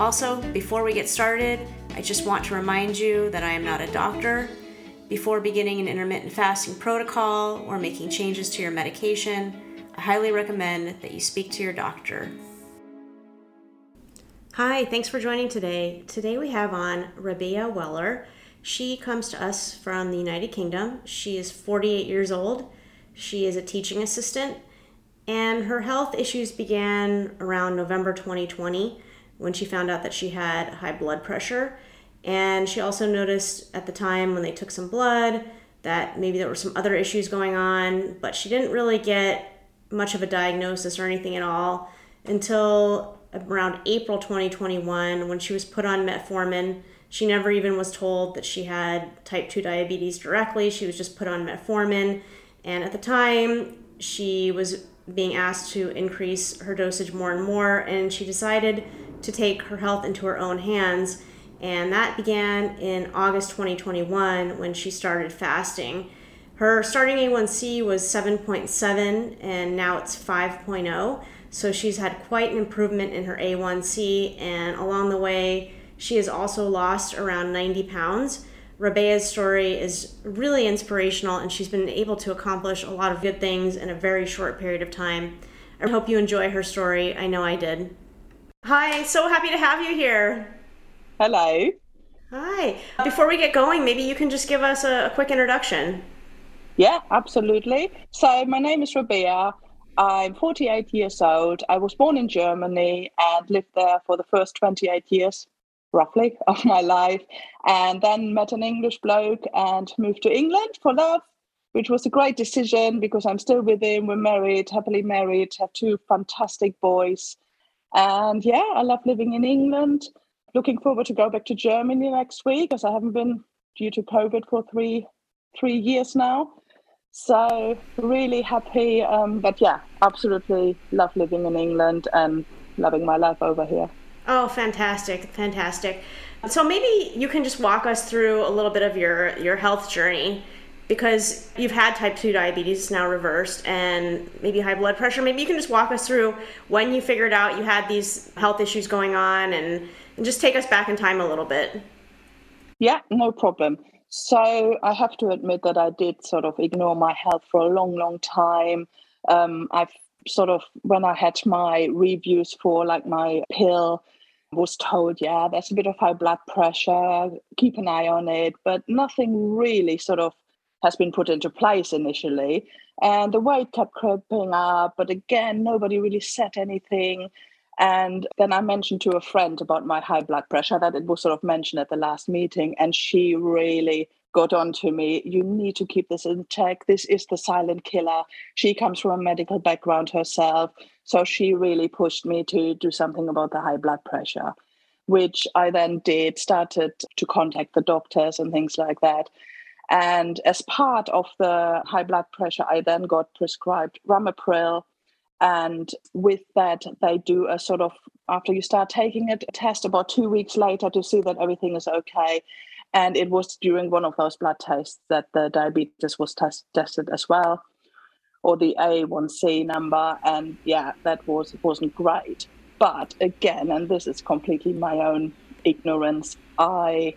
Also, before we get started, I just want to remind you that I am not a doctor. Before beginning an intermittent fasting protocol or making changes to your medication, I highly recommend that you speak to your doctor. Hi, thanks for joining today. Today we have on Rabea Weller. She comes to us from the United Kingdom. She is 48 years old. She is a teaching assistant, and her health issues began around November 2020 when she found out that she had high blood pressure. And she also noticed at the time when they took some blood that maybe there were some other issues going on, but she didn't really get much of a diagnosis or anything at all until around April 2021 when she was put on metformin. She never even was told that she had type 2 diabetes directly. She was just put on metformin. And at the time, she was being asked to increase her dosage more and more, and she decided to take her health into her own hands. And that began in August 2021 when she started fasting. Her starting A1C was 7.7 and now it's 5.0. So she's had quite an improvement in her A1C, and along the way, she has also lost around 90 pounds. Rabea's story is really inspirational, and she's been able to accomplish a lot of good things in a very short period of time. I hope you enjoy her story. I know I did. Hi, so happy to have you here. Hello. Hi. Before we get going, maybe you can just give us a, a quick introduction. Yeah, absolutely. So, my name is Rabea. I'm 48 years old. I was born in Germany and lived there for the first 28 years, roughly, of my life. And then met an English bloke and moved to England for love, which was a great decision because I'm still with him. We're married, happily married, have two fantastic boys. And yeah, I love living in England. Looking forward to go back to Germany next week, as I haven't been due to COVID for three three years now. So really happy. Um, but yeah, absolutely love living in England and loving my life over here. Oh, fantastic, fantastic. So maybe you can just walk us through a little bit of your your health journey because you've had type 2 diabetes it's now reversed and maybe high blood pressure. Maybe you can just walk us through when you figured out you had these health issues going on and, and just take us back in time a little bit. Yeah no problem. So i have to admit that i did sort of ignore my health for a long long time. Um, i've sort of when i had my reviews for like my pill was told, yeah, there's a bit of high blood pressure, keep an eye on it, but nothing really sort of has been put into place initially. And the weight kept creeping up, but again, nobody really said anything. And then I mentioned to a friend about my high blood pressure that it was sort of mentioned at the last meeting, and she really got on to me. You need to keep this in check. This is the silent killer. She comes from a medical background herself. So she really pushed me to do something about the high blood pressure, which I then did, started to contact the doctors and things like that. And as part of the high blood pressure, I then got prescribed Ramipril. And with that, they do a sort of, after you start taking it, a test about two weeks later to see that everything is okay. And it was during one of those blood tests that the diabetes was test- tested as well, or the A1C number. And yeah, that was wasn't great. But again, and this is completely my own ignorance, I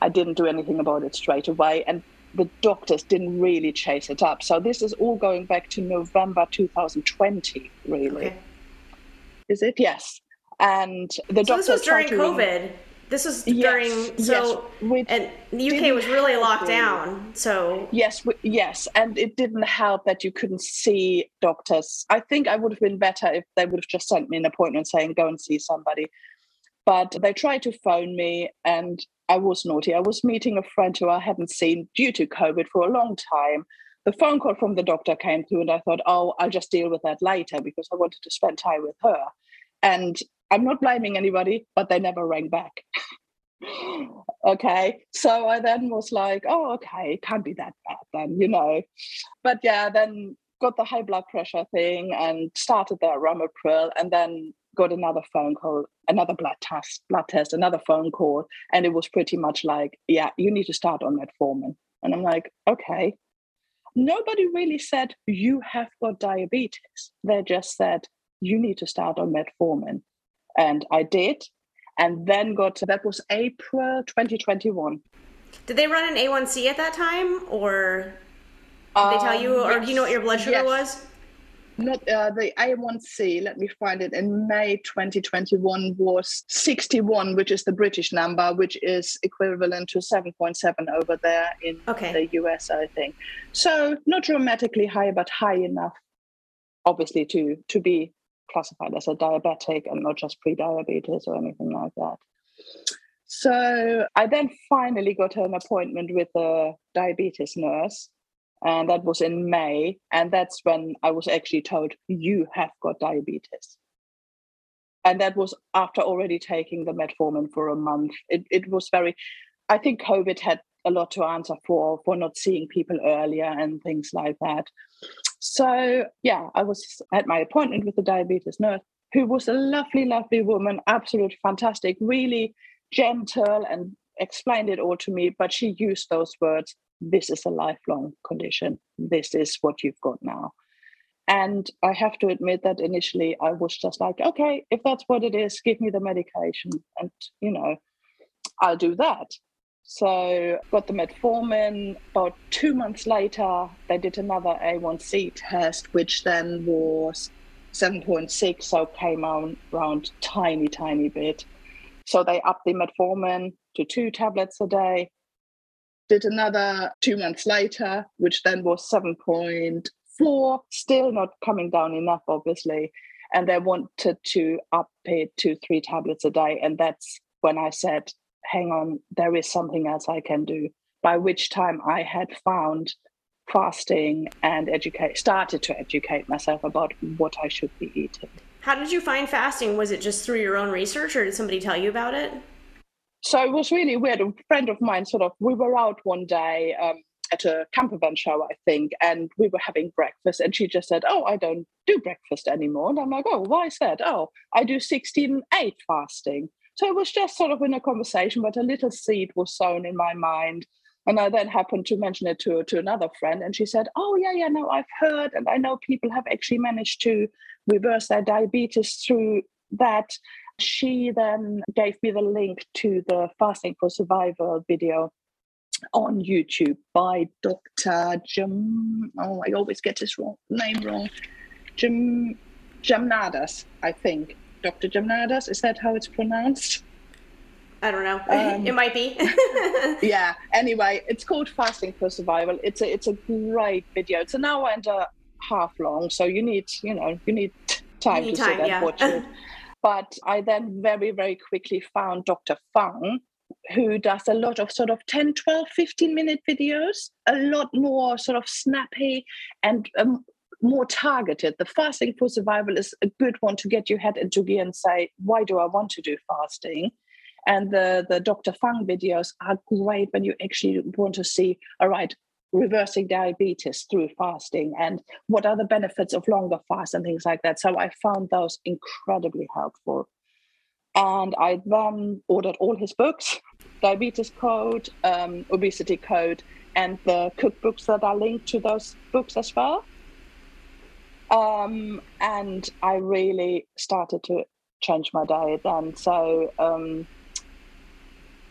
I didn't do anything about it straight away. And the doctors didn't really chase it up. So this is all going back to November 2020, really. Okay. Is it? Yes. And the so. This was during COVID. This was during yes, so yes, and the UK was really locked down. So yes, yes, and it didn't help that you couldn't see doctors. I think I would have been better if they would have just sent me an appointment saying go and see somebody. But they tried to phone me, and I was naughty. I was meeting a friend who I hadn't seen due to COVID for a long time. The phone call from the doctor came through, and I thought, oh, I'll just deal with that later because I wanted to spend time with her. And I'm not blaming anybody, but they never rang back. okay. So I then was like, oh, okay, it can't be that bad then, you know. But yeah, then got the high blood pressure thing and started the ramipril and then got another phone call, another blood test, blood test, another phone call. And it was pretty much like, yeah, you need to start on metformin. And I'm like, okay. Nobody really said, you have got diabetes. They just said, you need to start on metformin. And I did. And then got to, that was April 2021. Did they run an A1C at that time or did they um, tell you, or yes, do you know what your blood sugar yes. was? Not uh, the A1C. Let me find it. In May 2021 was 61, which is the British number, which is equivalent to 7.7 over there in okay. the US, I think. So not dramatically high, but high enough, obviously, to to be classified as a diabetic and not just pre-diabetes or anything like that. So I then finally got an appointment with a diabetes nurse and that was in May. And that's when I was actually told, you have got diabetes. And that was after already taking the metformin for a month. It, it was very, I think COVID had a lot to answer for, for not seeing people earlier and things like that. So, yeah, I was at my appointment with the diabetes nurse, who was a lovely, lovely woman, absolutely fantastic, really gentle and explained it all to me. But she used those words this is a lifelong condition. This is what you've got now. And I have to admit that initially I was just like, okay, if that's what it is, give me the medication and, you know, I'll do that. So got the metformin. About two months later, they did another A1C test, which then was 7.6, so came out around tiny, tiny bit. So they upped the metformin to two tablets a day did another two months later, which then was 7.4, still not coming down enough, obviously. And they wanted to up it to three tablets a day. And that's when I said, hang on, there is something else I can do. By which time I had found fasting and educate started to educate myself about what I should be eating. How did you find fasting? Was it just through your own research or did somebody tell you about it? So it was really weird. A friend of mine, sort of, we were out one day um, at a camper van show, I think, and we were having breakfast, and she just said, "Oh, I don't do breakfast anymore." And I'm like, "Oh, why is that?" "Oh, I do 16 8 fasting." So it was just sort of in a conversation, but a little seed was sown in my mind. And I then happened to mention it to, to another friend, and she said, Oh, yeah, yeah, no, I've heard, and I know people have actually managed to reverse their diabetes through that. She then gave me the link to the Fasting for Survival video on YouTube by Dr. Jim. Oh, I always get his wrong, name wrong. Jim Jamnadas, I think. Dr. Jamnadas, is that how it's pronounced? I don't know. Um, it might be. yeah. Anyway, it's called Fasting for Survival. It's a it's a great video. It's an hour and a half long, so you need you know you need time you need to time, sit and yeah. watch it. But I then very, very quickly found Dr. Fung, who does a lot of sort of 10, 12, 15 minute videos, a lot more sort of snappy and um, more targeted. The fasting for survival is a good one to get your head into gear and say, why do I want to do fasting? And the, the Dr. Fung videos are great when you actually want to see, all right, reversing diabetes through fasting and what are the benefits of longer fast and things like that. So I found those incredibly helpful. And I then ordered all his books Diabetes Code, um, Obesity Code, and the cookbooks that are linked to those books as well. Um, and I really started to change my diet then. So um,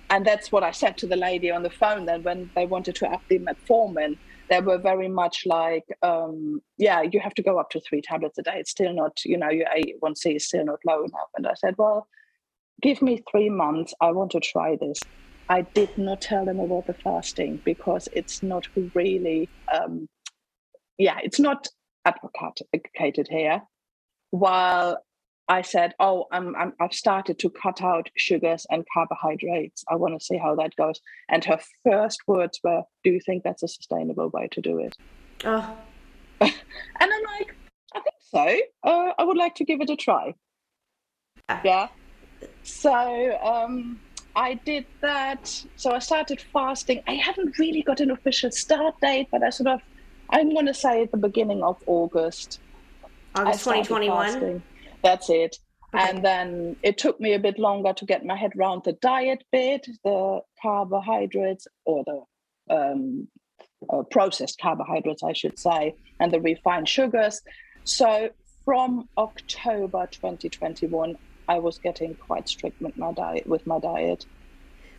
and that's what I said to the lady on the phone. Then when they wanted to up the metformin, they were very much like, um, "Yeah, you have to go up to three tablets a day. It's still not, you know, your A1C is still not low enough." And I said, "Well, give me three months. I want to try this." I did not tell them about the fasting because it's not really, um, yeah, it's not advocated here. While I said, "Oh, I'm, I'm, I've started to cut out sugars and carbohydrates. I want to see how that goes." And her first words were, "Do you think that's a sustainable way to do it?" Oh. and I'm like, "I think so. Uh, I would like to give it a try." Yeah. So um, I did that. So I started fasting. I haven't really got an official start date, but I sort of, I'm going to say at the beginning of August. August 2021. That's it. Okay. And then it took me a bit longer to get my head around the diet bit, the carbohydrates or the um, uh, processed carbohydrates, I should say, and the refined sugars. So from October 2021, I was getting quite strict with my diet. With my diet.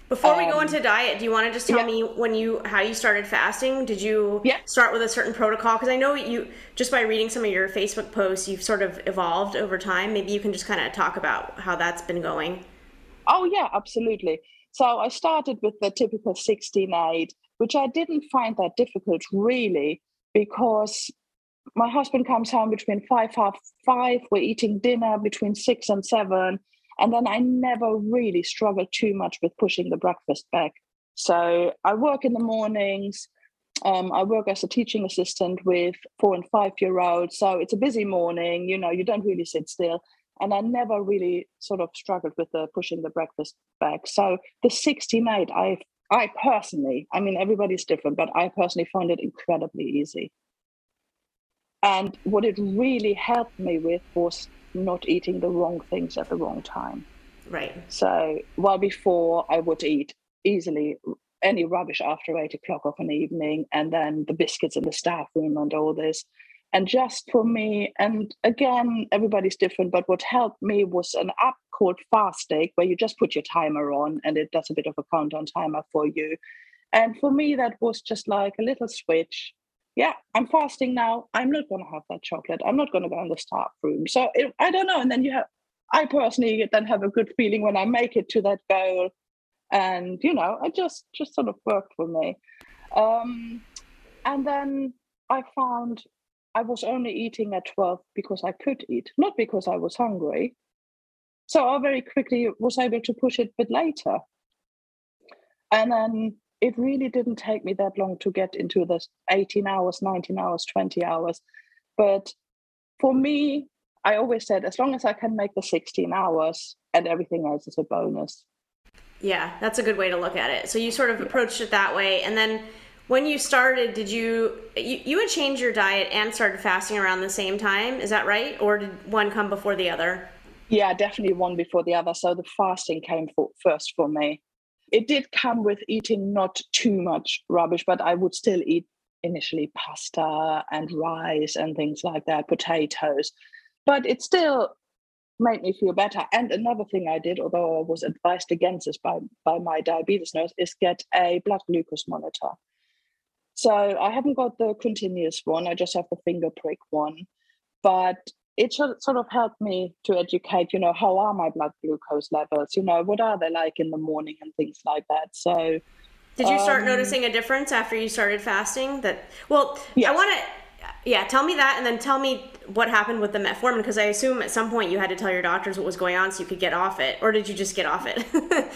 Before um, we go um, into diet, do you want to just tell yeah. me when you how you started fasting? Did you yeah. start with a certain protocol? Because I know you just by reading some of your Facebook posts, you've sort of evolved over time. Maybe you can just kind of talk about how that's been going. Oh yeah, absolutely. So I started with the typical 16-8, which I didn't find that difficult really, because my husband comes home between five half five we're eating dinner between six and seven and then i never really struggled too much with pushing the breakfast back. So i work in the mornings. Um, i work as a teaching assistant with four and five year olds so it's a busy morning you know you don't really sit still. And i never really sort of struggled with the pushing the breakfast back. So the 16-8 i i personally i mean everybody's different but i personally found it incredibly easy. And what it really helped me with was not eating the wrong things at the wrong time. Right. So while before I would eat easily any rubbish after eight o'clock of an evening, and then the biscuits in the staff room and all this. And just for me, and again, everybody's different, but what helped me was an app called Fastic, where you just put your timer on and it does a bit of a countdown timer for you. And for me, that was just like a little switch yeah, I'm fasting now. I'm not going to have that chocolate. I'm not going to go in the staff room. So it, I don't know. And then you have, I personally then have a good feeling when I make it to that goal. And, you know, it just, just sort of worked for me. Um, and then I found I was only eating at 12 because I could eat, not because I was hungry. So I very quickly was able to push it a bit later. And then it really didn't take me that long to get into this 18 hours 19 hours 20 hours. But for me i always said as long as i can make the 16 hours and everything else is a bonus. Yeah that's a good way to look at it. So you sort of approached it that way. And then when you started did you you, you had changed your diet and started fasting around the same time is that right? Or did one come before the other? Yeah definitely one before the other. So the fasting came for, first for me it did come with eating not too much rubbish, but I would still eat initially pasta and rice and things like that, potatoes. But it still made me feel better. And another thing I did, although I was advised against this by, by my diabetes nurse, is get a blood glucose monitor. So I haven't got the continuous one, I just have the finger prick one. But it sort of helped me to educate, you know, how are my blood glucose levels? You know, what are they like in the morning and things like that. So, did you start um, noticing a difference after you started fasting? That well, yes. I want to. Yeah, tell me that, and then tell me what happened with the metformin, because I assume at some point you had to tell your doctors what was going on so you could get off it, or did you just get off it?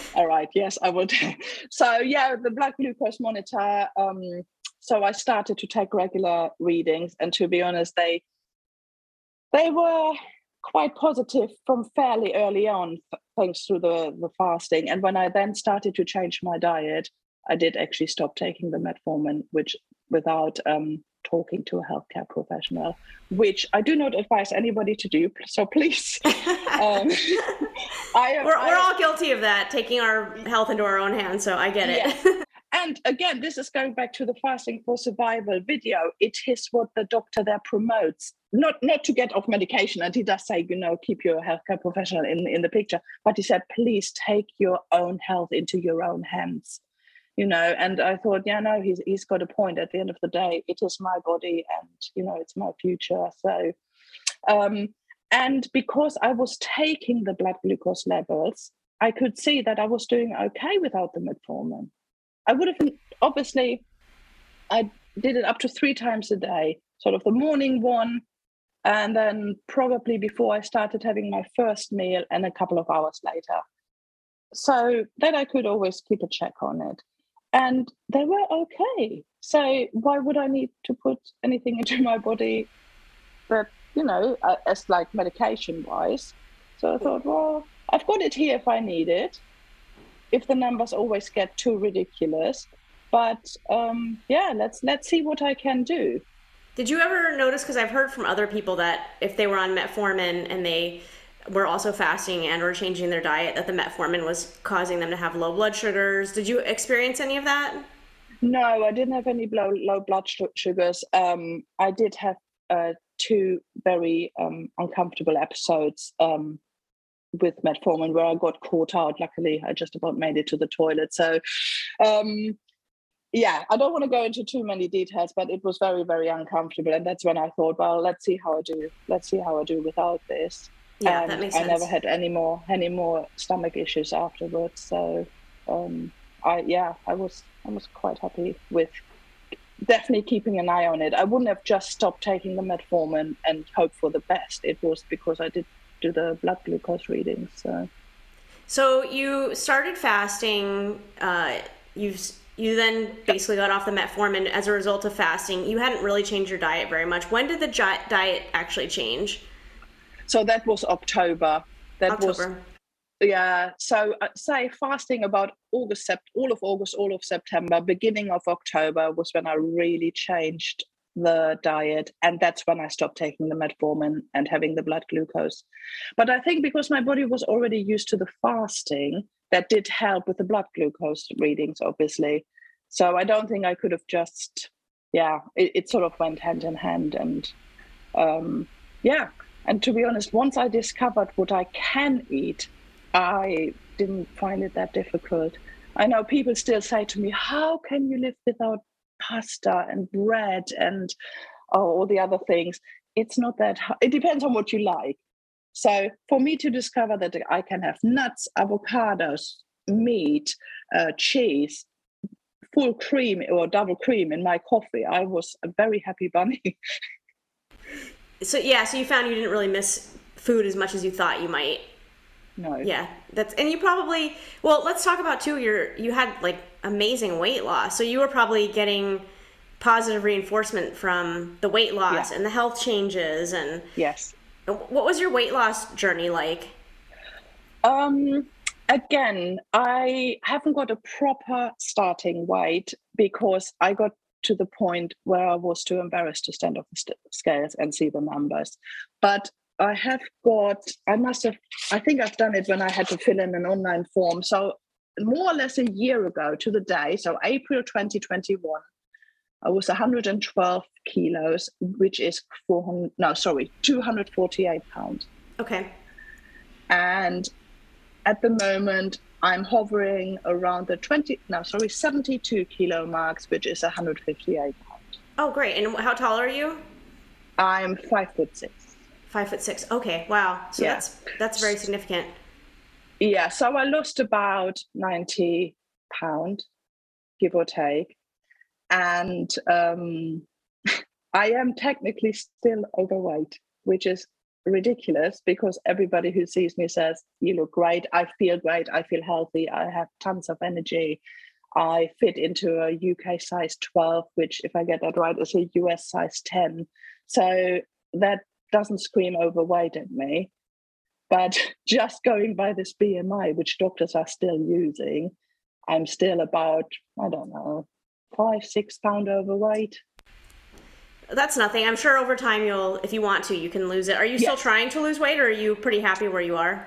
All right, yes, I would. so yeah, the blood glucose monitor. Um, so I started to take regular readings, and to be honest, they they were quite positive from fairly early on, thanks to the, the fasting. And when I then started to change my diet, I did actually stop taking the metformin, which without um, talking to a healthcare professional, which I do not advise anybody to do. So please, um, I, we're, I, we're all guilty of that, taking our health into our own hands. So I get it. And again, this is going back to the fasting for survival video. It is what the doctor there promotes. Not not to get off medication, and he does say, you know, keep your healthcare professional in, in the picture. But he said, please take your own health into your own hands. You know, and I thought, yeah, no, he's he's got a point. At the end of the day, it is my body, and you know, it's my future. So, um, and because I was taking the blood glucose levels, I could see that I was doing okay without the metformin. I would have obviously I did it up to three times a day, sort of the morning one, and then probably before I started having my first meal and a couple of hours later. So that I could always keep a check on it. And they were okay. So why would I need to put anything into my body that, you know, uh, as like medication wise? So I thought, well, I've got it here if I need it. If the numbers always get too ridiculous, but um, yeah, let's let's see what I can do. Did you ever notice? Because I've heard from other people that if they were on metformin and they were also fasting and or changing their diet, that the metformin was causing them to have low blood sugars. Did you experience any of that? No, I didn't have any low low blood sugars. Um, I did have uh, two very um, uncomfortable episodes um, with metformin where I got caught out. Luckily, I just about made it to the toilet. So, um, yeah, I don't want to go into too many details, but it was very, very uncomfortable. And that's when I thought, well, let's see how I do. Let's see how I do without this. Yeah, and that makes sense. I never had any more any more stomach issues afterwards. So, um, I yeah, I was I was quite happy with definitely keeping an eye on it. I wouldn't have just stopped taking the metformin and hope for the best. It was because I did do the blood glucose readings. So, so you started fasting. Uh, you've you then basically got off the metformin as a result of fasting. You hadn't really changed your diet very much. When did the diet actually change? So that was October. That October. was yeah. So uh, say fasting about August, sept- all of August, all of September, beginning of October was when I really changed the diet and that's when i stopped taking the metformin and having the blood glucose. But i think because my body was already used to the fasting that did help with the blood glucose readings obviously. So i don't think i could have just yeah it, it sort of went hand in hand and um, yeah. And to be honest once i discovered what i can eat i didn't find it that difficult. I know people still say to me how can you live without pasta and bread and oh, all the other things. It's not that, it depends on what you like. So for me to discover that I can have nuts, avocados, meat, uh, cheese, full cream or double cream in my coffee, I was a very happy bunny. so yeah, so you found you didn't really miss food as much as you thought you might. No. Yeah, that's and you probably well. Let's talk about too. Your you had like amazing weight loss, so you were probably getting positive reinforcement from the weight loss yeah. and the health changes and yes. What was your weight loss journey like? Um, again, I haven't got a proper starting weight because I got to the point where I was too embarrassed to stand off the st- scales and see the numbers. But I have got, I must have, I think I've done it when I had to fill in an online form. So, more or less a year ago to the day, so April 2021, I was 112 kilos, which is 400, no, sorry, 248 pounds. Okay. And at the moment, I'm hovering around the 20, no, sorry, 72 kilo marks, which is 158 pounds. Oh, great. And how tall are you? I'm five foot six. Five foot six. Okay, wow. So yeah. that's that's very significant. Yeah. So I lost about ninety pound, give or take, and um, I am technically still overweight, which is ridiculous because everybody who sees me says you look great. I feel great. I feel healthy. I have tons of energy. I fit into a UK size 12, which, if I get that right, is a US size 10. So that doesn't scream overweight at me. But just going by this BMI, which doctors are still using, I'm still about, I don't know, five, six pound overweight. That's nothing. I'm sure over time you'll, if you want to, you can lose it. Are you yes. still trying to lose weight or are you pretty happy where you are?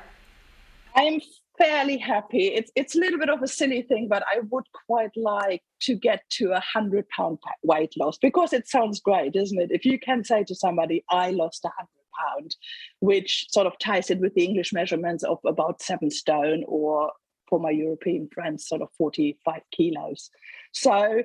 I'm fairly happy. It's it's a little bit of a silly thing, but I would quite like to get to a hundred pound weight loss because it sounds great, isn't it? If you can say to somebody, "I lost a hundred pound," which sort of ties it with the English measurements of about seven stone, or for my European friends, sort of forty-five kilos. So.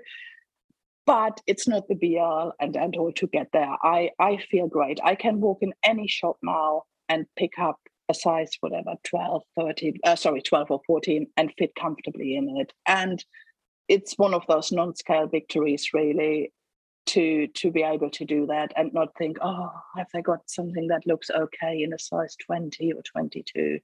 But it's not the be all and end all to get there. I, I feel great. I can walk in any shop now and pick up a size whatever 12 13 uh, sorry 12 or 14 and fit comfortably in it. And it's one of those non-scale victories really to to be able to do that and not think oh have they got something that looks okay in a size 20 or 22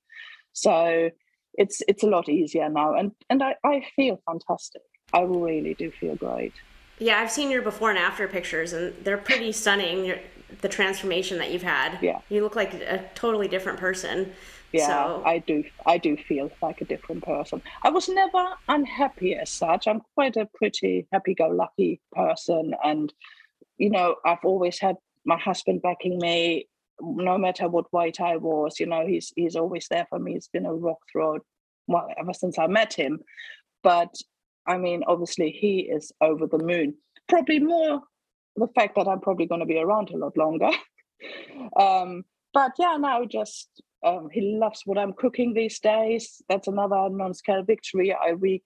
so it's it's a lot easier now and and i, I feel fantastic. I really do feel great. Yeah i've seen your before and after pictures and they're pretty stunning. You're, the transformation that you've had. Yeah. You look like a totally different person. Yeah, So, I do. I do feel like a different person. I was never unhappy as such. I'm quite a pretty happy-go-lucky person, and you know, I've always had my husband backing me, no matter what weight I was. You know, he's he's always there for me. He's been a rock through, well, ever since I met him. But I mean, obviously, he is over the moon. Probably more the fact that I'm probably going to be around a lot longer. um, but yeah, now just um, he loves what I'm cooking these days. That's another non-scale victory. I re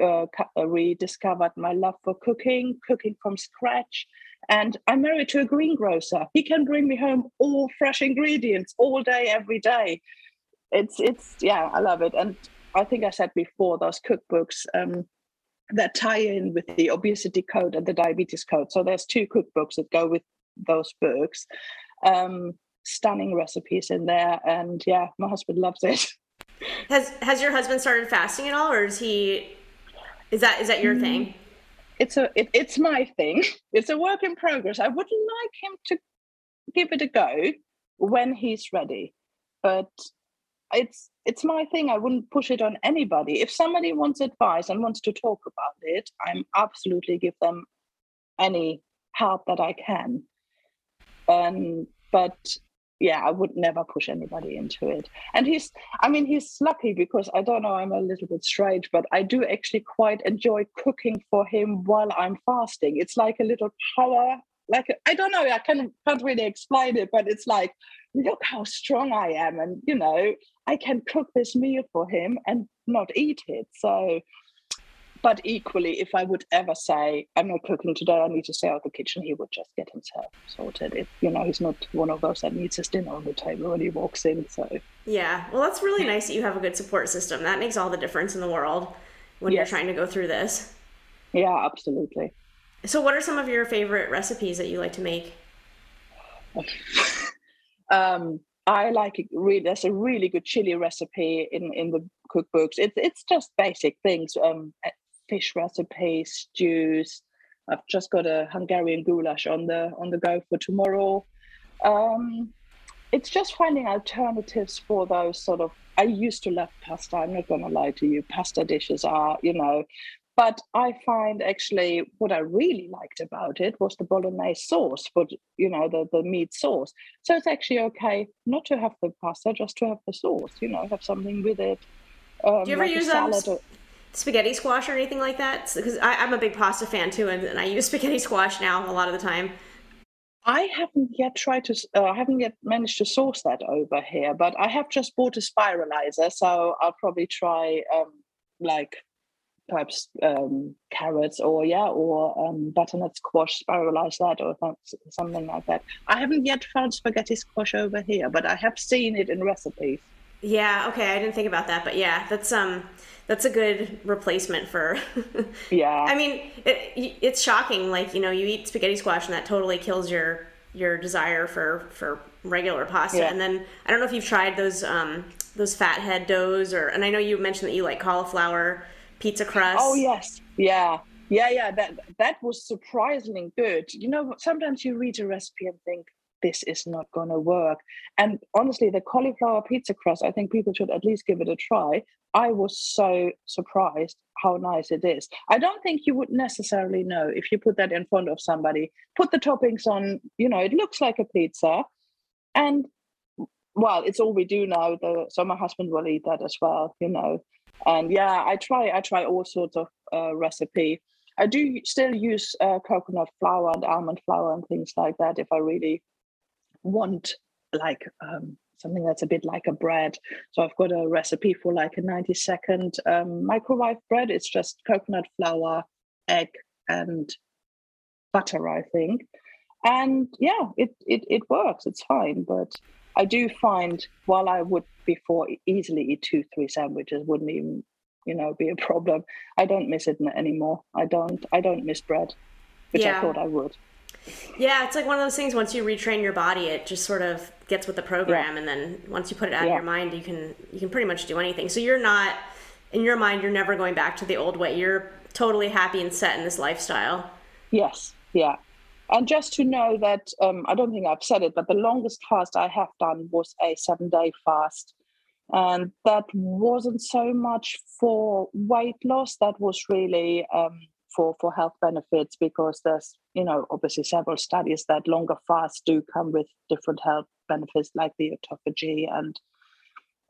uh, uh, rediscovered my love for cooking, cooking from scratch. And I'm married to a greengrocer. He can bring me home all fresh ingredients all day, every day. It's it's yeah, I love it. And I think I said before those cookbooks um, that tie in with the obesity code and the diabetes code. So there's two cookbooks that go with those books. Um, stunning recipes in there, and yeah, my husband loves it. has has your husband started fasting at all, or is he? Is that is that your thing? It's a it, it's my thing. It's a work in progress. I would like him to give it a go when he's ready, but it's it's my thing. I wouldn't push it on anybody. If somebody wants advice and wants to talk about it, I'm absolutely give them any help that I can. Um, but yeah, I would never push anybody into it. And he's, I mean, he's lucky because I don't know, I'm a little bit strange, but I do actually quite enjoy cooking for him while I'm fasting. It's like a little power, like I don't know, I can't, can't really explain it, but it's like, look how strong I am. And, you know, I can cook this meal for him and not eat it. So, but equally, if I would ever say, I'm not cooking today, I need to stay out of the kitchen, he would just get himself sorted. It, you know, he's not one of those that needs his dinner on the table when he walks in. So, Yeah. Well, that's really nice that you have a good support system. That makes all the difference in the world when Yes. you're trying to go through this. yeah, absolutely. So, what are some of your favorite recipes that you like to make? um, I like it really. There's a really good chili recipe in in the cookbooks. It's it's just basic things. Um, uh, fish recipes, stews. I've just got a Hungarian goulash on the on the go for tomorrow. Um, it's just finding alternatives for those sort of. I used to love pasta. I'm not going to lie to you. Pasta dishes are, you know, but I find actually what I really liked about it was the bolognese sauce, but you know, the, the meat sauce. So it's actually okay not to have the pasta, just to have the sauce, you know, have something with it. Um, Do you ever like a use um, spaghetti squash or anything like that? Because I'm a big pasta fan too, and, and I use spaghetti squash now a lot of the time. I haven't yet tried to, uh, I haven't yet managed to source that over here, but I have just bought a spiralizer, so I'll probably try um, like perhaps um, carrots or yeah, or um, butternut squash, spiralize that or something like that. I haven't yet found spaghetti squash over here, but I have seen it in recipes. Yeah, okay, I didn't think about that, but yeah, that's um that's a good replacement for Yeah, I mean, it, it's shocking like, you know, you eat spaghetti squash and that totally kills your your desire for for regular pasta. Yeah. And then I don't know if you've tried those um those fathead doughs or and I know you mentioned that you like cauliflower pizza crust. Oh yes, yeah, yeah, yeah. That that was surprisingly good. You know, sometimes you read a recipe and think this is not going to work. And honestly, the cauliflower pizza crust, I think people should at least give it a try. I was so surprised how nice it is. I don't think you would necessarily know if you put that in front of somebody. Put the toppings on. You know, it looks like a pizza, and well, it's all we do now. So my husband will eat that as well. You know, and yeah i try i try all sorts of uh, recipe. I do still use uh, coconut flour and almond flour and things like that if i really want like um, something that's a bit like a bread. So i've got a recipe for like a 90 second um, microwave bread. It's just coconut flour egg and butter i think. And yeah it, it it works. It's fine but i do find while i would before easily eat two three sandwiches wouldn't even you know be a problem i don't miss it anymore i don't i don't miss bread which Yeah. i thought i would Yeah, it's like one of those things once you retrain your body, it just sort of gets with the program and then once you put it out of your mind, you can you can pretty much do anything. So you're not in your mind you're never going back to the old way. You're totally happy and set in this lifestyle. yes yeah And just to know that, um, I don't think I've said it, but the longest fast I have done was a seven day fast. And that wasn't so much for weight loss, that was really um, for, for health benefits because there's, you know, obviously several studies that longer fasts do come with different health benefits like the autophagy and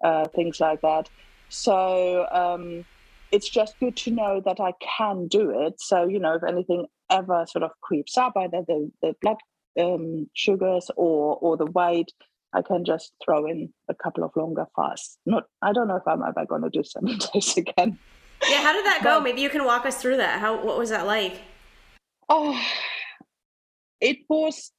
uh, things like that. So um, it's just good to know that I can do it. So, you know, if anything ever sort of creeps up, either the, the blood um, sugars or or the weight, I can just throw in a couple of longer fasts. Not, I don't know if I'm ever going to do seven days again. Yeah, how did that go? But, Maybe you can walk us through that. How what was that like? Oh, it was.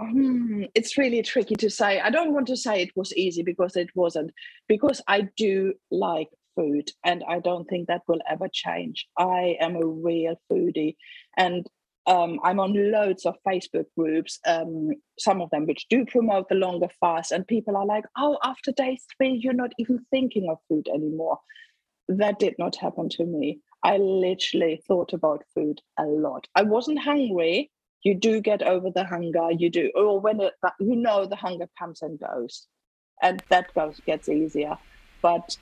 Um, it's really tricky to say. I don't want to say it was easy because it wasn't. Because I do like food and i don't think that will ever change. I am a real foodie and um, i'm on loads of facebook groups um, some of them which do promote the longer fast and people are like oh after day three you're not even thinking of food anymore. That did not happen to me. I literally thought about food a lot. I wasn't hungry. You do get over the hunger. You do or when it, you know the hunger comes and goes and that goes gets easier. But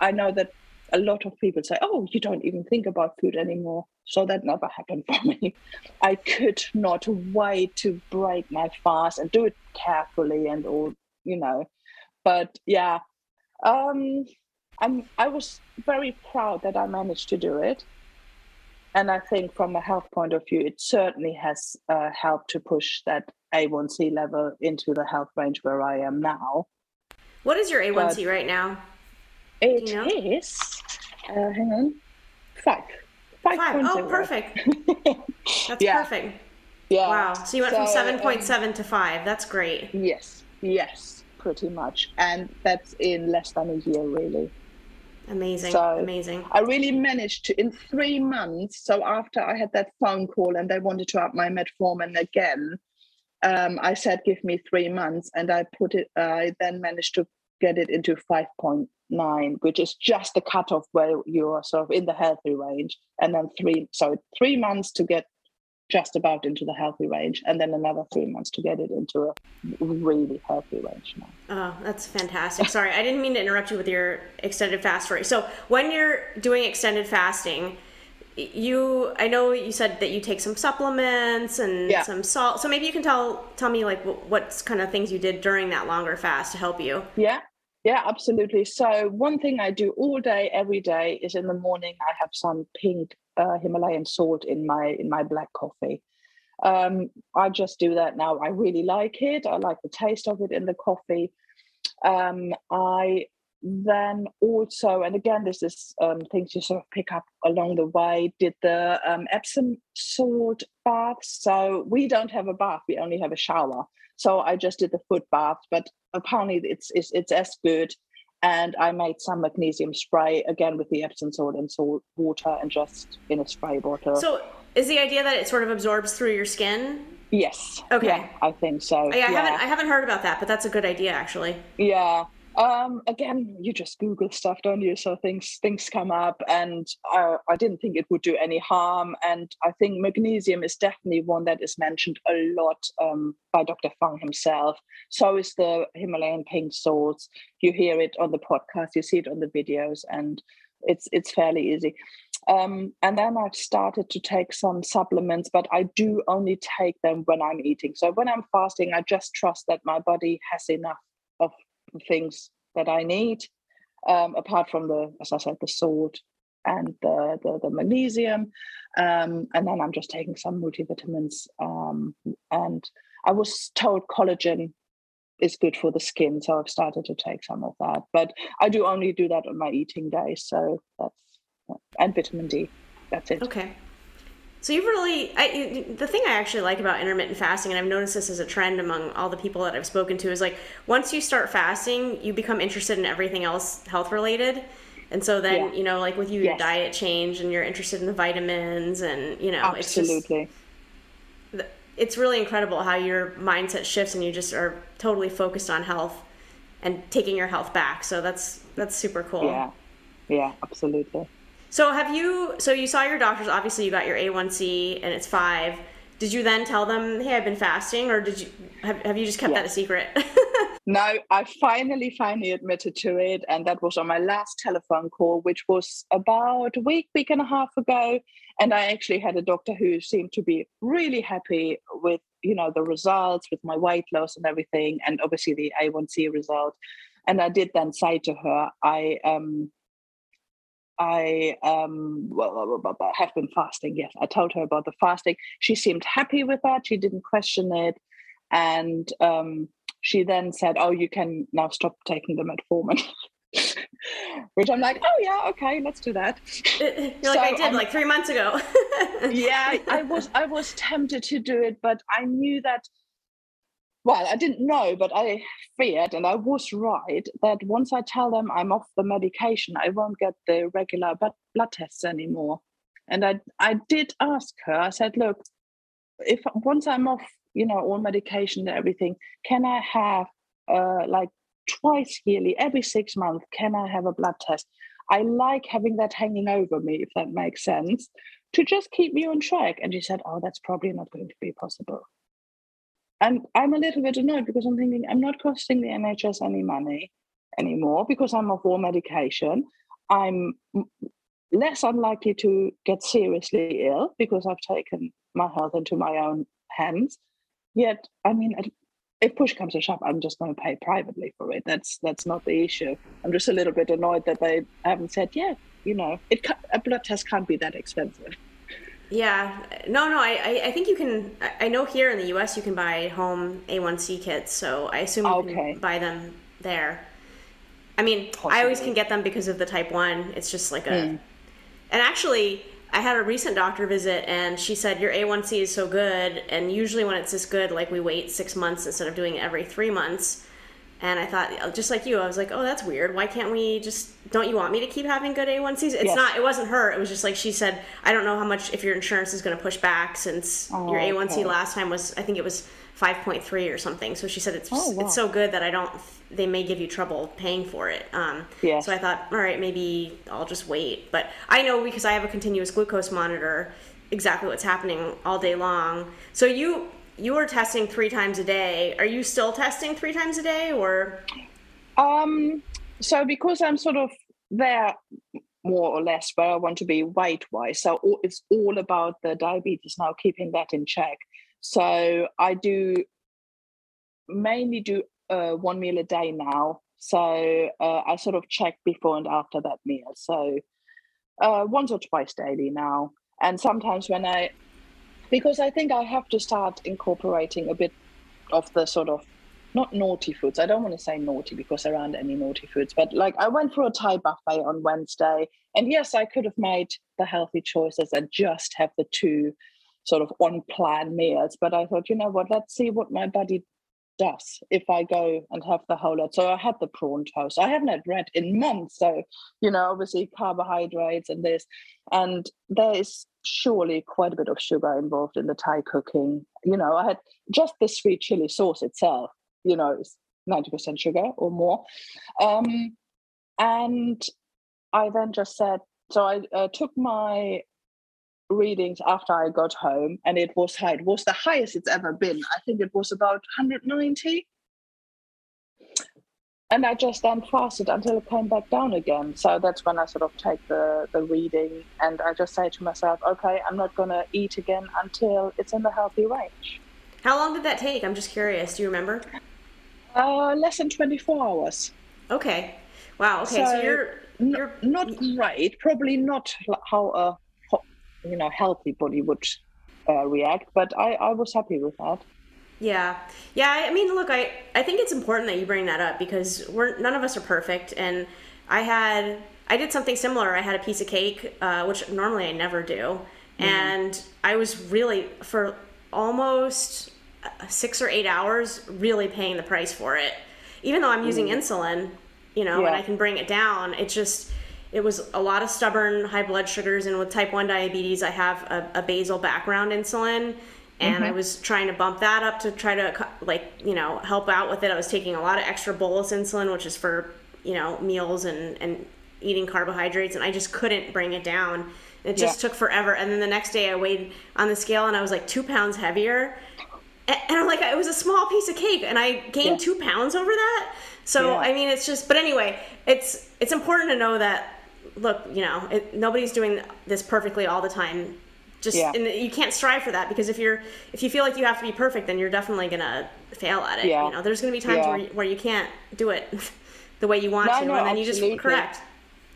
I know that a lot of people say, "Oh, you don't even think about food anymore." So that never happened for me. I could not wait to break my fast and do it carefully and all, you know. But yeah, um, I'm. I was very proud that I managed to do it, and I think from a health point of view, it certainly has uh, helped to push that A1C level into the health range where I am now. What is your A1C but, right now? It you know? is. Uh, hang on. Five. Five. Five. Oh, perfect. That's yeah. perfect. Yeah. Wow. So you went so, from 7.7 um, to 5. That's great. Yes. Yes. Pretty much. And that's in less than a year, really. Amazing. So Amazing. I really managed to, in three months. So after I had that phone call and they wanted to up my metformin again, um, I said, give me three months. And I put it, I then managed to get it into 5.9 which is just the cutoff where you are sort of in the healthy range, and then three, so three months to get just about into the healthy range, and then another three months to get it into a really healthy range now. Oh, that's fantastic. Sorry, I didn't mean to interrupt you with your extended fast story. So when you're doing extended fasting, you i know you said that you take some supplements and yeah. some salt so maybe you can tell tell me like what kind of things you did during that longer fast to help you yeah yeah, absolutely. So one thing I do all day, every day, is in the morning I have some pink uh, Himalayan salt in my in my black coffee. Um, I just do that now. I really like it. I like the taste of it in the coffee. Um, I then also, and again, this is um, things you sort of pick up along the way. Did the um, Epsom salt bath? So we don't have a bath; we only have a shower. So I just did the foot bath, but apparently it's it's, it's as good. And I made some magnesium spray again with the Epsom salt and salt water, and just in a spray bottle. So is the idea that it sort of absorbs through your skin? Yes. Okay. Yeah, I think so. I, I yeah. haven't I haven't heard about that, but that's a good idea actually. Yeah. Um, again, you just Google stuff, don't you? So things things come up, and I, I didn't think it would do any harm. And I think magnesium is definitely one that is mentioned a lot um, by Dr. Fung himself. So is the Himalayan pink salts. You hear it on the podcast, you see it on the videos, and it's it's fairly easy. Um, and then I've started to take some supplements, but I do only take them when I'm eating. So when I'm fasting, I just trust that my body has enough things that I need, um, apart from the, as I said, the salt and the, the, the magnesium. Um, and then I'm just taking some multivitamins. Um, and I was told collagen is good for the skin, so I've started to take some of that. But I do only do that on my eating days, so that's and vitamin D. That's it. Okay. So you've really, I, the thing I actually like about intermittent fasting, and I've noticed this as a trend among all the people that I've spoken to, is like once you start fasting, you become interested in everything else health related. And so then, yeah. you know, like with you, yes. your diet change and you're interested in the vitamins and, you know, Absolutely. it's just, it's really incredible how your mindset shifts and you just are totally focused on health and taking your health back. So that's, that's super cool. Yeah. Yeah, absolutely. So have you? So you saw your doctors. Obviously, you got your A1C and it's five. did you then tell them, hey, I've been fasting, or did you have, have you just kept yeah. that a secret? no, I finally, finally admitted to it. And that was on my last telephone call, which was about a week, week and a half ago. And I actually had a doctor who seemed to be really happy with, you know, the results with my weight loss and everything, and obviously the A1C result. And I did then say to her, I um I um, well, have been fasting. Yes, I told her about the fasting. She seemed happy with that. She didn't question it, and um, she then said, "Oh, you can now stop taking the metformin." Which I'm like, oh yeah, okay, let's do that. You're so, like I did um, like three months ago. yeah, I was I was tempted to do it, but I knew that well, I didn't know, but I feared, and I was right, that once I tell them I'm off the medication, I won't get the regular blood tests anymore. And I, I did ask her. I said, "Look, if once I'm off, you know, all medication and everything, can I have uh, like twice yearly, every six months, can I have a blood test? I like having that hanging over me, if that makes sense, to just keep me on track." And she said, "Oh, that's probably not going to be possible." And I'm a little bit annoyed because I'm thinking I'm not costing the NHS any money anymore because I'm off all medication. I'm less unlikely to get seriously ill because I've taken my health into my own hands. Yet, I mean, if push comes to shove, I'm just going to pay privately for it. That's that's not the issue. I'm just a little bit annoyed that they haven't said, yeah, you know, it a blood test can't be that expensive. Yeah, no, no. I, I think you can. I know here in the U.S. you can buy home A1C kits, so I assume you okay. can buy them there. I mean, Possibly. I always can get them because of the type one. It's just like a. Mm. And actually, I had a recent doctor visit, and she said your A1C is so good, and usually when it's this good, like we wait six months instead of doing it every three months. And I thought, just like you, I was like, oh, that's weird. Why can't we just, don't you want me to keep having good A1Cs? It's yes. not, it wasn't her. It was just like she said, I don't know how much, if your insurance is going to push back since oh, your A1C okay. last time was, I think it was 5.3 or something. So she said, it's, oh, wow. it's so good that I don't, they may give you trouble paying for it. Um, yes. So I thought, all right, maybe I'll just wait. But I know because I have a continuous glucose monitor exactly what's happening all day long. So you, you were testing three times a day. Are you still testing three times a day or? Um, so because I'm sort of there more or less where I want to be weight wise. So it's all about the diabetes now, keeping that in check. So I do mainly do uh, one meal a day now. So uh, I sort of check before and after that meal. So uh, once or twice daily now. And sometimes when I because I think I have to start incorporating a bit of the sort of not naughty foods. I don't want to say naughty because there aren't any naughty foods, but like I went for a Thai buffet on Wednesday, and yes, I could have made the healthy choices and just have the two sort of on plan meals. But I thought, you know what, let's see what my body does if I go and have the whole lot. So I had the prawn toast. I haven't had bread in months. So, you know, obviously carbohydrates and this. And there is surely quite a bit of sugar involved in the Thai cooking. You know, I had just the sweet chili sauce itself, you know, it's 90% sugar or more. Um, and I then just said, so I uh, took my readings after I got home, and it was high. It was the highest it's ever been. I think it was about 190. And I just then fasted until it came back down again. So that's when I sort of take the, the reading and I just say to myself, okay, I'm not going to eat again until it's in the healthy range. How long did that take? I'm just curious. Do you remember? Uh, less than 24 hours. Okay. Wow. Okay. So, so you're, you're not great. Probably not how a you know healthy body would uh, react but I, I was happy with that yeah yeah i mean look i i think it's important that you bring that up because we're none of us are perfect and i had i did something similar i had a piece of cake uh, which normally i never do mm-hmm. and i was really for almost uh, six or eight hours really paying the price for it even though i'm using mm-hmm. insulin you know yeah. and i can bring it down it just it was a lot of stubborn high blood sugars and with type 1 diabetes i have a, a basal background insulin and mm-hmm. i was trying to bump that up to try to like you know help out with it i was taking a lot of extra bolus insulin which is for you know meals and and eating carbohydrates and i just couldn't bring it down It just took forever. And then the next day I weighed on the scale and I was like two pounds heavier. And and I'm like, it was a small piece of cake and I gained Yeah. two pounds over that. So, Yeah. I mean, it's just, but anyway, it's, it's important to know that, look, you know, it, nobody's doing this perfectly all the time. Just, Yeah. and you can't strive for that because if you're, if you feel like you have to be perfect, then you're definitely to fail at it. Yeah. You know, there's to be times Yeah. where, you, where you can't do it the way you want No, to. no, and then you just correct.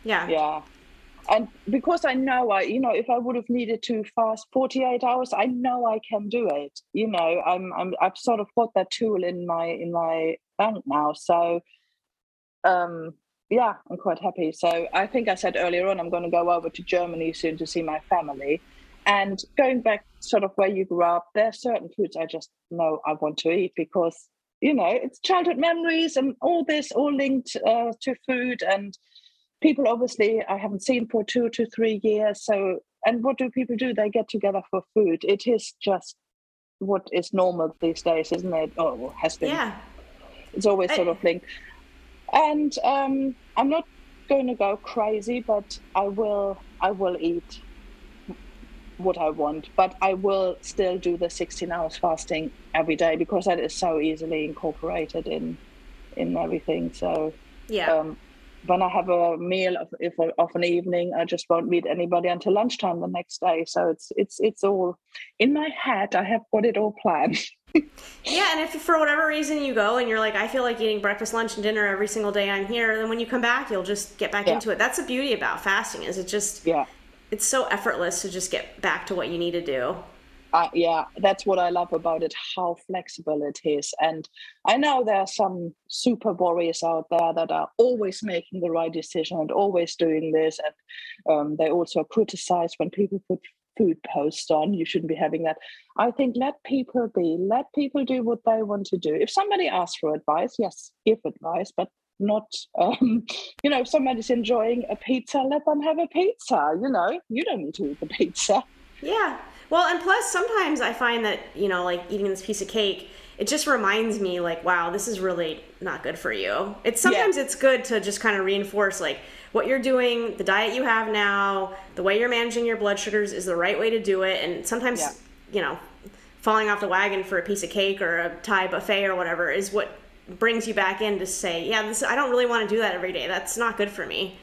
Yeah. yeah and because i know i you know if i would have needed to fast 48 hours i know i can do it you know i'm, I'm i've sort of got that tool in my in my bank now so um yeah i'm quite happy so i think i said earlier on i'm going to go over to germany soon to see my family and going back sort of where you grew up there are certain foods i just know i want to eat because you know it's childhood memories and all this all linked uh, to food and people obviously I haven't seen for two to three years. So, and what do people do? They get together for food. It is just what is normal these days, isn't it? Oh, has been. Yeah. It's always sort I- of linked. And um, I'm not going to go crazy, but I will. I will eat what I want, but I will still do the 16 hours fasting every day because that is so easily incorporated in in everything. So Yeah. um, when I have a meal of, if of an evening, I just won't meet anybody until lunchtime the next day. So it's it's it's all in my head. I have got it all planned. Yeah, and if for whatever reason you go and you're like, I feel like eating breakfast, lunch, and dinner every single day I'm here, then when you come back, you'll just get back Yeah. into it. That's the beauty about fasting is it just yeah, it's so effortless to just get back to what you need to do. uh, yeah. That's what I love about it. How flexible it is. And I know there are some super warriors out there that are always making the right decision and always doing this, and um, they also criticize when people put food posts on you shouldn't be having that. I think let people be let people do what they want to do. If somebody asks for advice yes give advice but not um, you know if somebody's enjoying a pizza let them have a pizza you know you don't need to eat the pizza. Yeah. Well, and plus sometimes I find that, you know, like eating this piece of cake, it just reminds me like, wow, this is really not good for you. It's sometimes it's good to just kind of reinforce like what you're doing, the diet you have now, the way you're managing your blood sugars is the right way to do it. And sometimes, Yeah. you know, falling off the wagon for a piece of cake or a Thai buffet or whatever is what brings you back in to say, yeah, this I don't really want to do that every day. That's not good for me.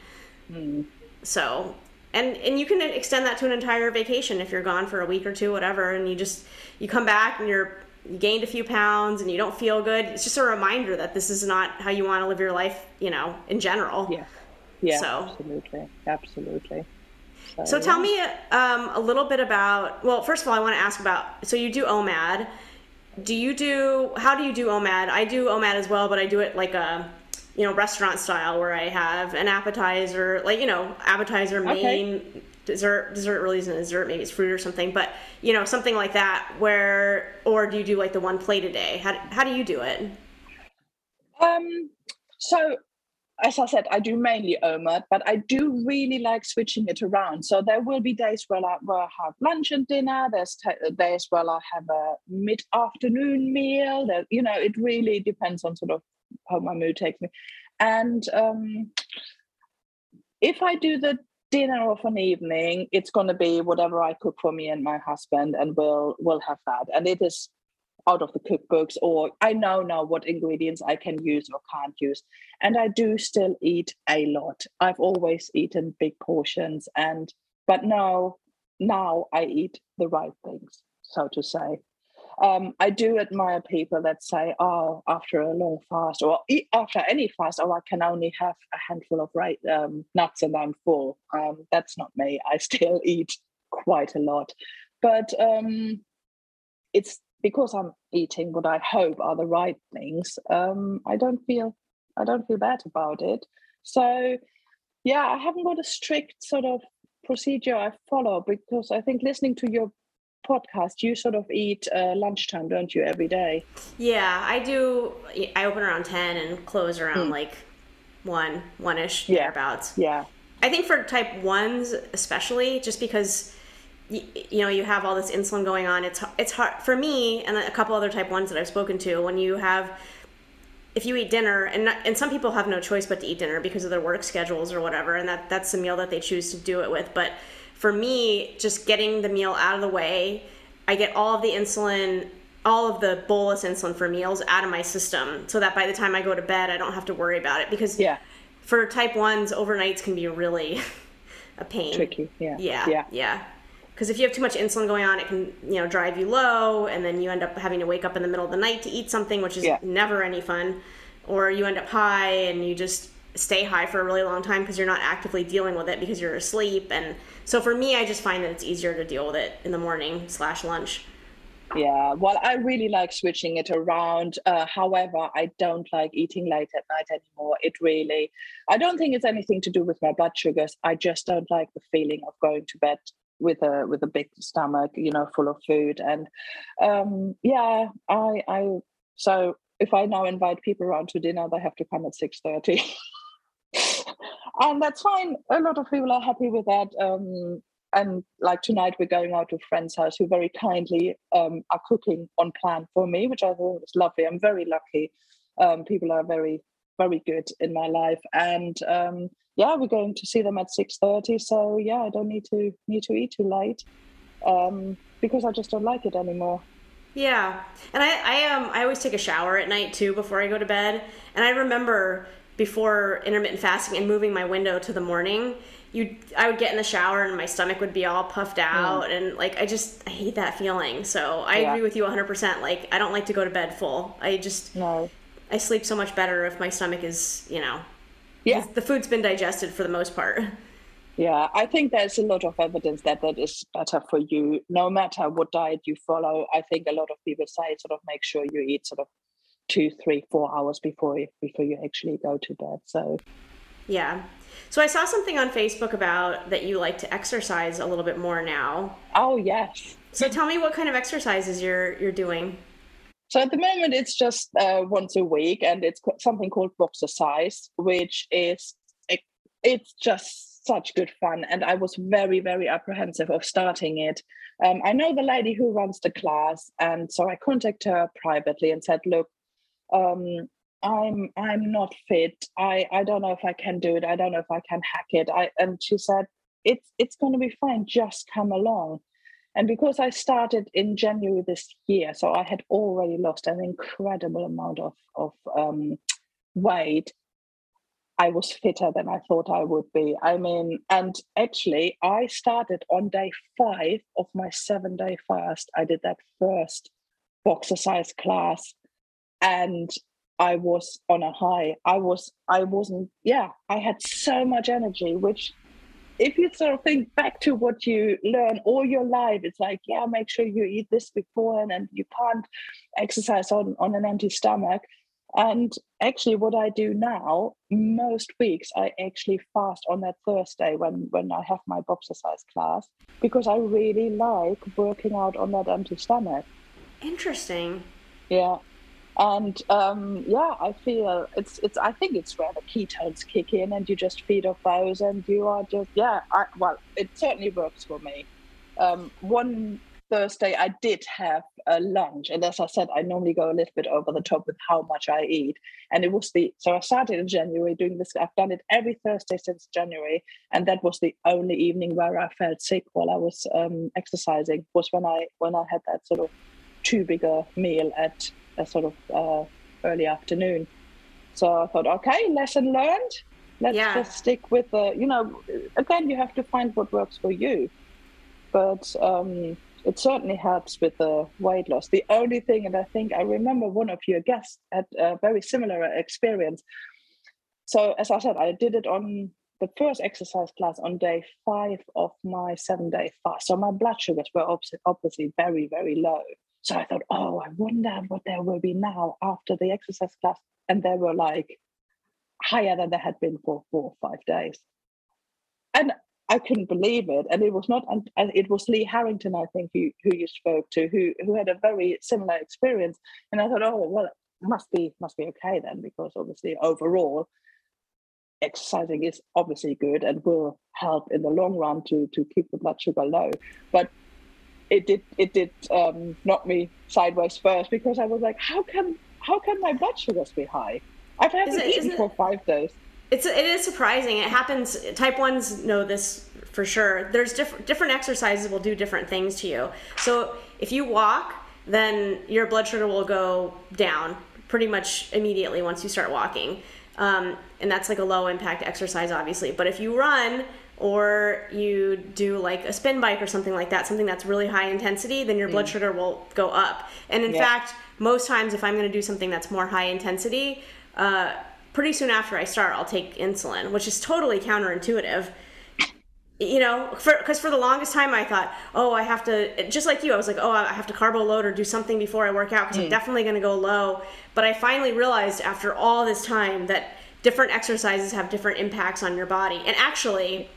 Hmm. So, and and you can extend that to an entire vacation if you're gone for a week or two, whatever, and you just you come back and you're you gained a few pounds and you don't feel good. It's just a reminder that this is not how you want to live your life, you know, in general. yeah yeah So- absolutely absolutely So tell me um, a little bit about. Well, first of all, I want to ask about. So you do OMAD. Do you do? How do you do OMAD? I do OMAD as well, but I do it like a, you know, restaurant style where I have an appetizer, like you know, appetizer, Okay. Dessert. Dessert really isn't dessert. Maybe it's fruit or something, but you know, something like that. Where or do you do like the one plate a day? How how do you do it? Um, so as I said, I do mainly OMAD, but I do really like switching it around. So there will be days where I, I have lunch and dinner. There's t- days where I have a mid-afternoon meal. That you know, it really depends on sort of how my mood takes me. And um, if I do the dinner of an evening, it's going to be whatever I cook for me and my husband, and we'll we'll have that. And it is out of the cookbooks or I know now what ingredients I can use or can't use. And I do still eat a lot. I've always eaten big portions and but now now I eat the right things, so to say. Um, I do admire people that say, "Oh, after a long fast, or after any fast, oh, I can only have a handful of right um, nuts and I'm full." Um, that's not me. I still eat quite a lot, but um, it's because I'm eating what I hope are the right things. Um, I don't feel I don't feel bad about it. So yeah, I haven't got a strict sort of procedure I follow because I think listening to your podcast, you sort of eat uh, lunchtime, don't you, every day? Yeah, I do. I open around ten and close around like one, one ish Yeah. thereabouts. Yeah, I think for type ones, especially, just because you, you know you have all this insulin going on, it's it's hard for me and a couple other type ones that I've spoken to. When you have, if you eat dinner, and not, and some people have no choice but to eat dinner because of their work schedules or whatever, and that that's the meal that they choose to do it with. But for me, just getting the meal out of the way, I get all of the insulin, all of the bolus insulin for meals out of my system so that by the time I go to bed, I don't have to worry about it. Because yeah. for type 1s, overnights can be really a pain. Tricky, yeah. Yeah, yeah. yeah. Because if you have too much insulin going on, it can you know drive you low, and then you end up having to wake up in the middle of the night to eat something, which is Yeah. never any fun. Or you end up high, and you just stay high for a really long time because you're not actively dealing with it because you're asleep. And so for me, I just find that it's easier to deal with it in the morning slash lunch. Yeah, well, I really like switching it around. Uh, however, I don't like eating late at night anymore. It really, I don't think it's anything to do with my blood sugars. I just don't like the feeling of going to bed with a with a big stomach, you know, full of food. And um, yeah, I I so if I now invite people around to dinner, they have to come at six thirty. and that's fine. A lot of people are happy with that. Um, and like tonight we're going out to a friend's house who very kindly um, are cooking on plan for me which i thought was lovely. I'm very lucky. Um, people are very very good in my life. And um, yeah we're going to see them at 6.30 so yeah i don't need to need to eat too late um, because i just don't like it anymore. Yeah, and I I um I always take a shower at night too before I go to bed, and I remember before intermittent fasting and moving my window to the morning, you I would get in the shower and my stomach would be all puffed hmm. out and like I just I hate that feeling. So I Yeah. agree with you 100%. Like I don't like to go to bed full. I just no I sleep so much better if my stomach is, you know, yeah the food's been digested for the most part. Yeah, I think there's a lot of evidence that that is better for you, no matter what diet you follow. I think a lot of people say sort of make sure you eat sort of two, three, four hours before you, before you actually go to bed. So Yeah. So I saw something on Facebook about that you like to exercise a little bit more now. oh yes. So tell me what kind of exercises you're you're doing. So at the moment it's just uh, once a week, and it's something called Boxercise, which is it- it's just such good fun. And I was very very apprehensive of starting it. Um, I know the lady who runs the class, and so I contacted her privately and said, "Look, um, I'm I'm not fit. I I don't know if I can do it. I don't know if I can hack it." I and she said, "It's it's going to be fine. Just come along." And because I started in January this year, so I had already lost an incredible amount of of um, weight. I was fitter than I thought I would be. I mean, and actually, I started on day five of my seven day fast. I did that first boxercise class, and I was on a high. I was, I wasn't, yeah, I had so much energy, which if you sort of think back to what you learn all your life, it's like, yeah, make sure you eat this before and then you can't exercise on, on an empty stomach. And actually, what I do now, most weeks, I actually fast on that Thursday when, when I have my boxercise class because I really like working out on that empty stomach. Interesting. Yeah. And um, yeah, I feel it's it's. I think it's where the ketones kick in, and you just feed off those, and you are just yeah. I, well, it certainly works for me. Um, one Thursday, I did have a lunch, and as I said, I normally go a little bit over the top with how much I eat, and it was the so I started in January doing this. I've done it every Thursday since January, and that was the only evening where I felt sick while I was um, exercising. Was when I when I had that sort of too big a meal at a sort of uh, early afternoon. So I thought, okay, lesson learned. Let's Yeah. just stick with the, you know, again, you have to find what works for you. But um, it certainly helps with the weight loss. The only thing, and I think I remember one of your guests had a very similar experience. So as I said, I did it on the first exercise class on day five of my seven day fast. So my blood sugars were obviously very, very low. So I thought, oh, I wonder what there will be now after the exercise class. And they were like higher than they had been for four or five days. And I couldn't believe it. And it was not, and it was Lee Harrington, I think, who, who you spoke to, who, who had a very similar experience. And I thought, oh, well, must be, must be okay then, because obviously overall, exercising is obviously good and will help in the long run to, to keep the blood sugar low. But it did it did um, knock me sideways first because I was like, how can how can my blood sugars be high? I've haven't it- eaten for five days. It's it is surprising. It happens. Type ones know this for sure. There's different different exercises will do different things to you. So if you walk, then your blood sugar will go down pretty much immediately once you start walking. Um, and that's like a low impact exercise, obviously. But if you run or you do like a spin bike or something like that, something that's really high intensity, then your blood mm. sugar will go up. And in yeah. fact, most times if I'm going to do something that's more high intensity, uh, pretty soon after I start, I'll take insulin, which is totally counterintuitive. You know, because for, for, the longest time I thought, oh, I have to, just like you, I was like, oh, I have to carbo load or do something before I work out because mm. I'm definitely going to go low. But I finally realized after all this time that different exercises have different impacts on your body. And actually,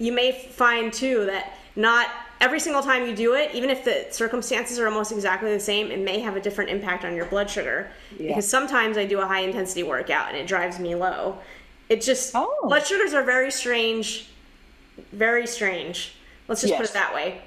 you may find too that not every single time you do it, even if the circumstances are almost exactly the same, it may have a different impact on your blood sugar. Yeah. Because sometimes I do a high intensity workout and it drives me low. It just oh. blood sugars are very strange, very strange. Let's just yes. put it that way.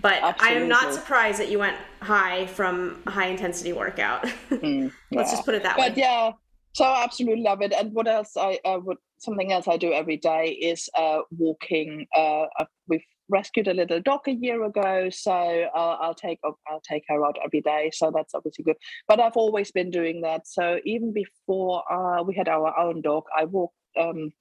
But Absolutely. I am not surprised that you went high from a high intensity workout. Mm, yeah. Let's just put it that but way. But yeah, so I absolutely love it. And what else I uh, would something else I do every day is uh, walking. Uh, we've rescued a little dog a year ago, so I'll, I'll take I'll take her out every day. So that's obviously good. But I've always been doing that. So even before uh, we had our own dog, I walked um,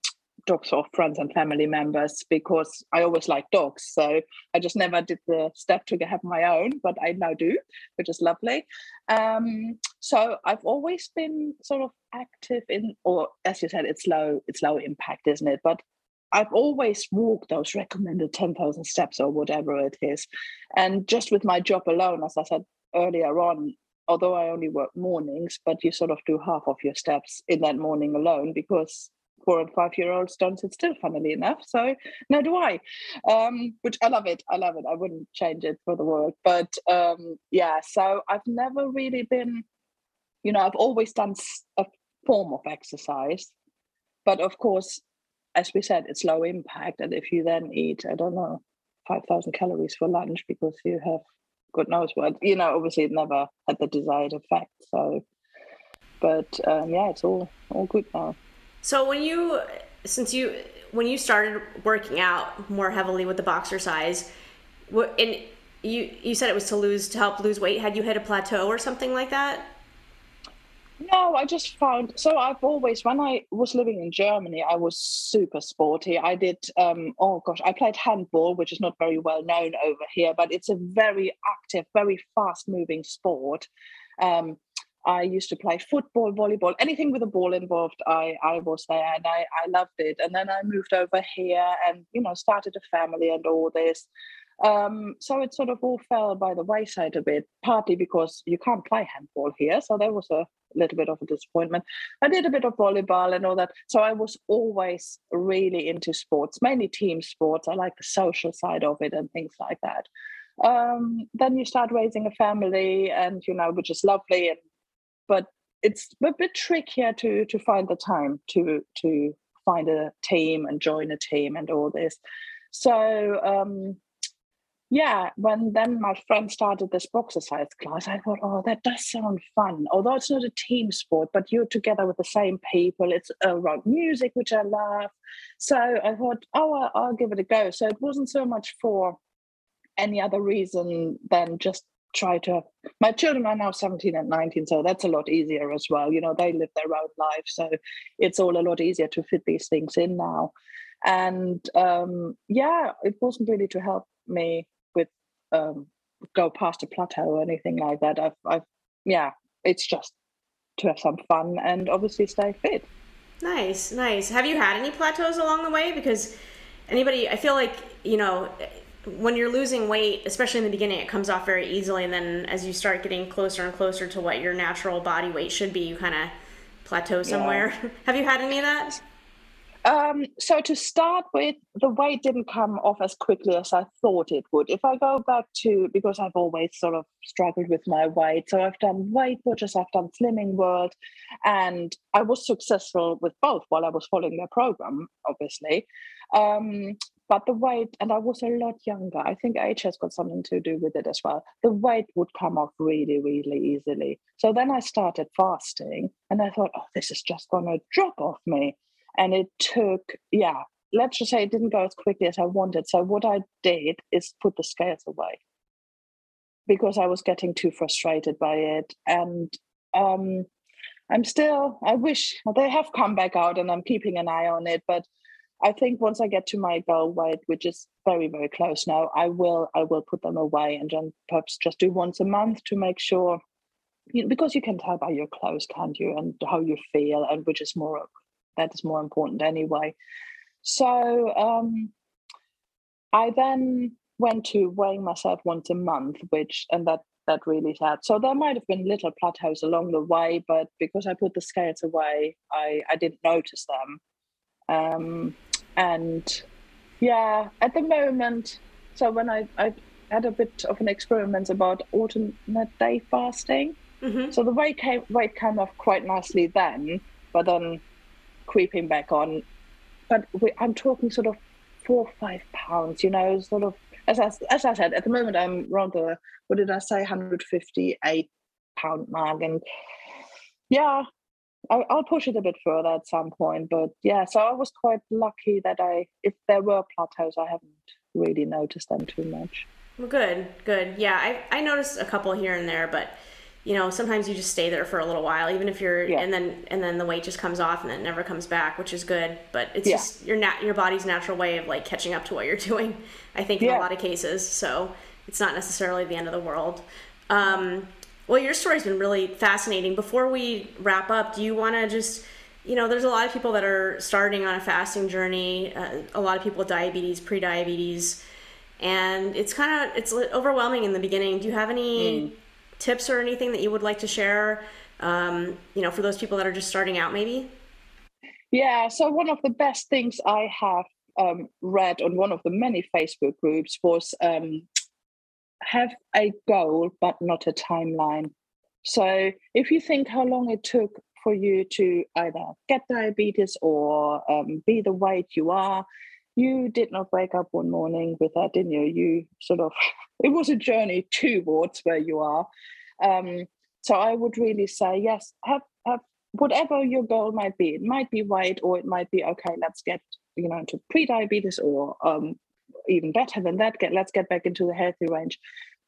dogs of friends and family members because I always like dogs. So I just never did the step to have my own, but I now do, which is lovely. Um, so I've always been sort of active in, or as you said, it's low, it's low impact, isn't it? But I've always walked those recommended 10,000 steps or whatever it is. And just with my job alone, as I said earlier on, although I only work mornings, but you sort of do half of your steps in that morning alone because four and five year olds don't sit still, funnily enough. So now do I, um, which I love it. I love it. I wouldn't change it for the world. But um, yeah, so I've never really been, you know, I've always done a form of exercise. But of course, as we said, it's low impact. And if you then eat, I don't know, 5,000 calories for lunch because you have God knows what, you know, obviously it never had the desired effect. So, but um, yeah, it's all all good now. So when you, since you, when you started working out more heavily with the boxercise, what and you you said it was to lose to help lose weight. Had you hit a plateau or something like that? No, I just found so I've always when I was living in Germany, I was super sporty. I did um oh gosh, I played handball, which is not very well known over here, but it's a very active, very fast moving sport. Um I used to play football, volleyball, anything with a ball involved. I I was there and I I loved it. And then I moved over here and you know started a family and all this. Um, so it sort of all fell by the wayside a bit, partly because you can't play handball here. So there was a little bit of a disappointment. I did a bit of volleyball and all that. So I was always really into sports, mainly team sports. I like the social side of it and things like that. Um, then you start raising a family, and you know, which is lovely and but it's a bit trickier to to find the time to to find a team and join a team and all this. So um, yeah, when then my friend started this boxercise class, I thought, oh, that does sound fun. Although it's not a team sport, but you're together with the same people. It's around music, which I love. So I thought, oh, I'll, I'll give it a go. So it wasn't so much for any other reason than just try to my children are now 17 and 19 so that's a lot easier as well you know they live their own life so it's all a lot easier to fit these things in now and um, yeah it wasn't really to help me um, go past a plateau or anything like that I've, I've yeah it's just to have some fun and obviously stay fit nice nice have you had any plateaus along the way because anybody i feel like you know when you're losing weight, especially in the beginning, it comes off very easily, and then as you start getting closer and closer to what your natural body weight should be, you kind of plateau somewhere. Yeah. Have you had any of that? Um, so to start with, the weight didn't come off as quickly as I thought it would. If I go back to because I've always sort of struggled with my weight, so I've done Weight Watchers, I've done Slimming World, and I was successful with both while I was following their program, obviously. Um, but the weight, and I was a lot younger. I think age has got something to do with it as well. The weight would come off really, really easily. So then I started fasting, and I thought, oh, this is just going to drop off me. And it took, yeah, let's just say it didn't go as quickly as I wanted. So what I did is put the scales away because I was getting too frustrated by it. And um, I'm still, I wish they have come back out and I'm keeping an eye on it. But I think once I get to my goal weight, which is very, very close now, I will, I will put them away and then perhaps just do once a month to make sure, you know, because you can tell by your clothes, can't you, and how you feel, and which is more, that is more important anyway. So um, I then went to weighing myself once a month, which and that that really helped. So there might have been little plateaus along the way, but because I put the scales away, I I didn't notice them. Um, and yeah, at the moment, so when I I had a bit of an experiment about alternate day fasting. Mm-hmm. So the weight came weight came off quite nicely then, but then creeping back on. But we, I'm talking sort of four or five pounds, you know, sort of as I, as I said, at the moment I'm rather, what did I say, 158 pound mark, and yeah, I, I'll push it a bit further at some point. But yeah, so I was quite lucky that I, if there were plateaus, I haven't really noticed them too much. Well, good, good. Yeah, I I noticed a couple here and there, but you know sometimes you just stay there for a little while even if you're yeah. and then and then the weight just comes off and then it never comes back which is good but it's yeah. just your nat your body's natural way of like catching up to what you're doing i think in yeah. a lot of cases so it's not necessarily the end of the world um, well your story's been really fascinating before we wrap up do you want to just you know there's a lot of people that are starting on a fasting journey uh, a lot of people with diabetes pre-diabetes and it's kind of it's overwhelming in the beginning do you have any mm tips or anything that you would like to share, um, you know, for those people that are just starting out, maybe? Yeah. So one of the best things I have um, read on one of the many Facebook groups was um, have a goal but not a timeline. So if you think how long it took for you to either get diabetes or um, be the weight you are, you did not wake up one morning with that, didn't you? You sort of, it was a journey towards where you are. Um, so I would really say, yes, have, have whatever your goal might be. It might be weight, or it might be, okay, let's get, you know, into pre-diabetes or um, even better than that, get let's get back into the healthy range.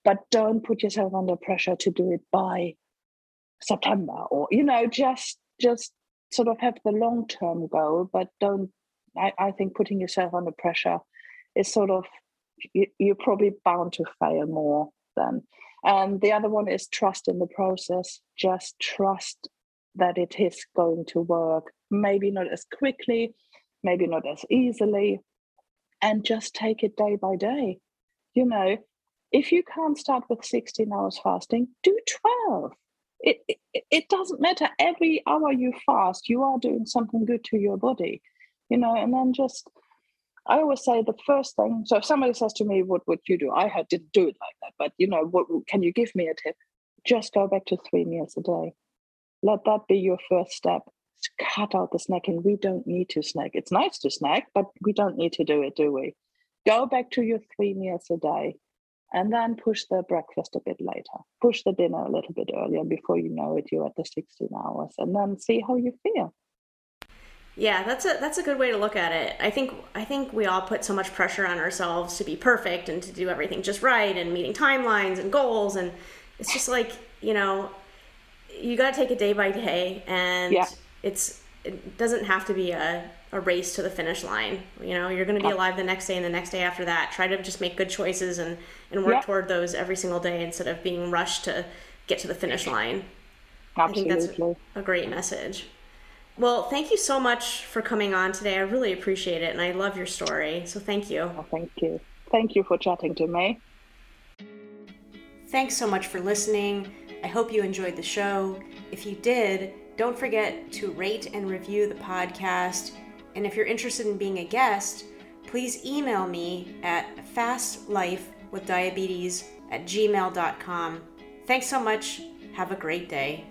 But don't put yourself under pressure to do it by September or, you know, just just sort of have the long-term goal, but don't I, I think putting yourself under pressure is sort of you, you're probably bound to fail more than. And the other one is trust in the process. Just trust that it is going to work. Maybe not as quickly, maybe not as easily, and just take it day by day. You know, if you can't start with 16 hours fasting, do 12. It, it, it doesn't matter. Every hour you fast, you are doing something good to your body you know, and then just I always say the first thing. So if somebody says to me, "What would you do?" I had, didn't do it like that, but you know, what can you give me a tip? Just go back to three meals a day. Let that be your first step. Cut out the snacking. We don't need to snack. It's nice to snack, but we don't need to do it, do we? Go back to your three meals a day, and then push the breakfast a bit later. Push the dinner a little bit earlier. Before you know it, you're at the 16 hours, and then see how you feel. Yeah, that's a that's a good way to look at it. I think I think we all put so much pressure on ourselves to be perfect and to do everything just right and meeting timelines and goals and it's just like, you know, you got to take it day by day and yeah. it's it doesn't have to be a, a race to the finish line. You know, you're going to be alive the next day and the next day after that. Try to just make good choices and and work yeah. toward those every single day instead of being rushed to get to the finish line. Absolutely. I think that's a great message. Well, thank you so much for coming on today. I really appreciate it, and I love your story. So thank you. Oh, thank you. Thank you for chatting to me. Thanks so much for listening. I hope you enjoyed the show. If you did, don't forget to rate and review the podcast. And if you're interested in being a guest, please email me at fastlifewithdiabetes at gmail.com. Thanks so much. Have a great day.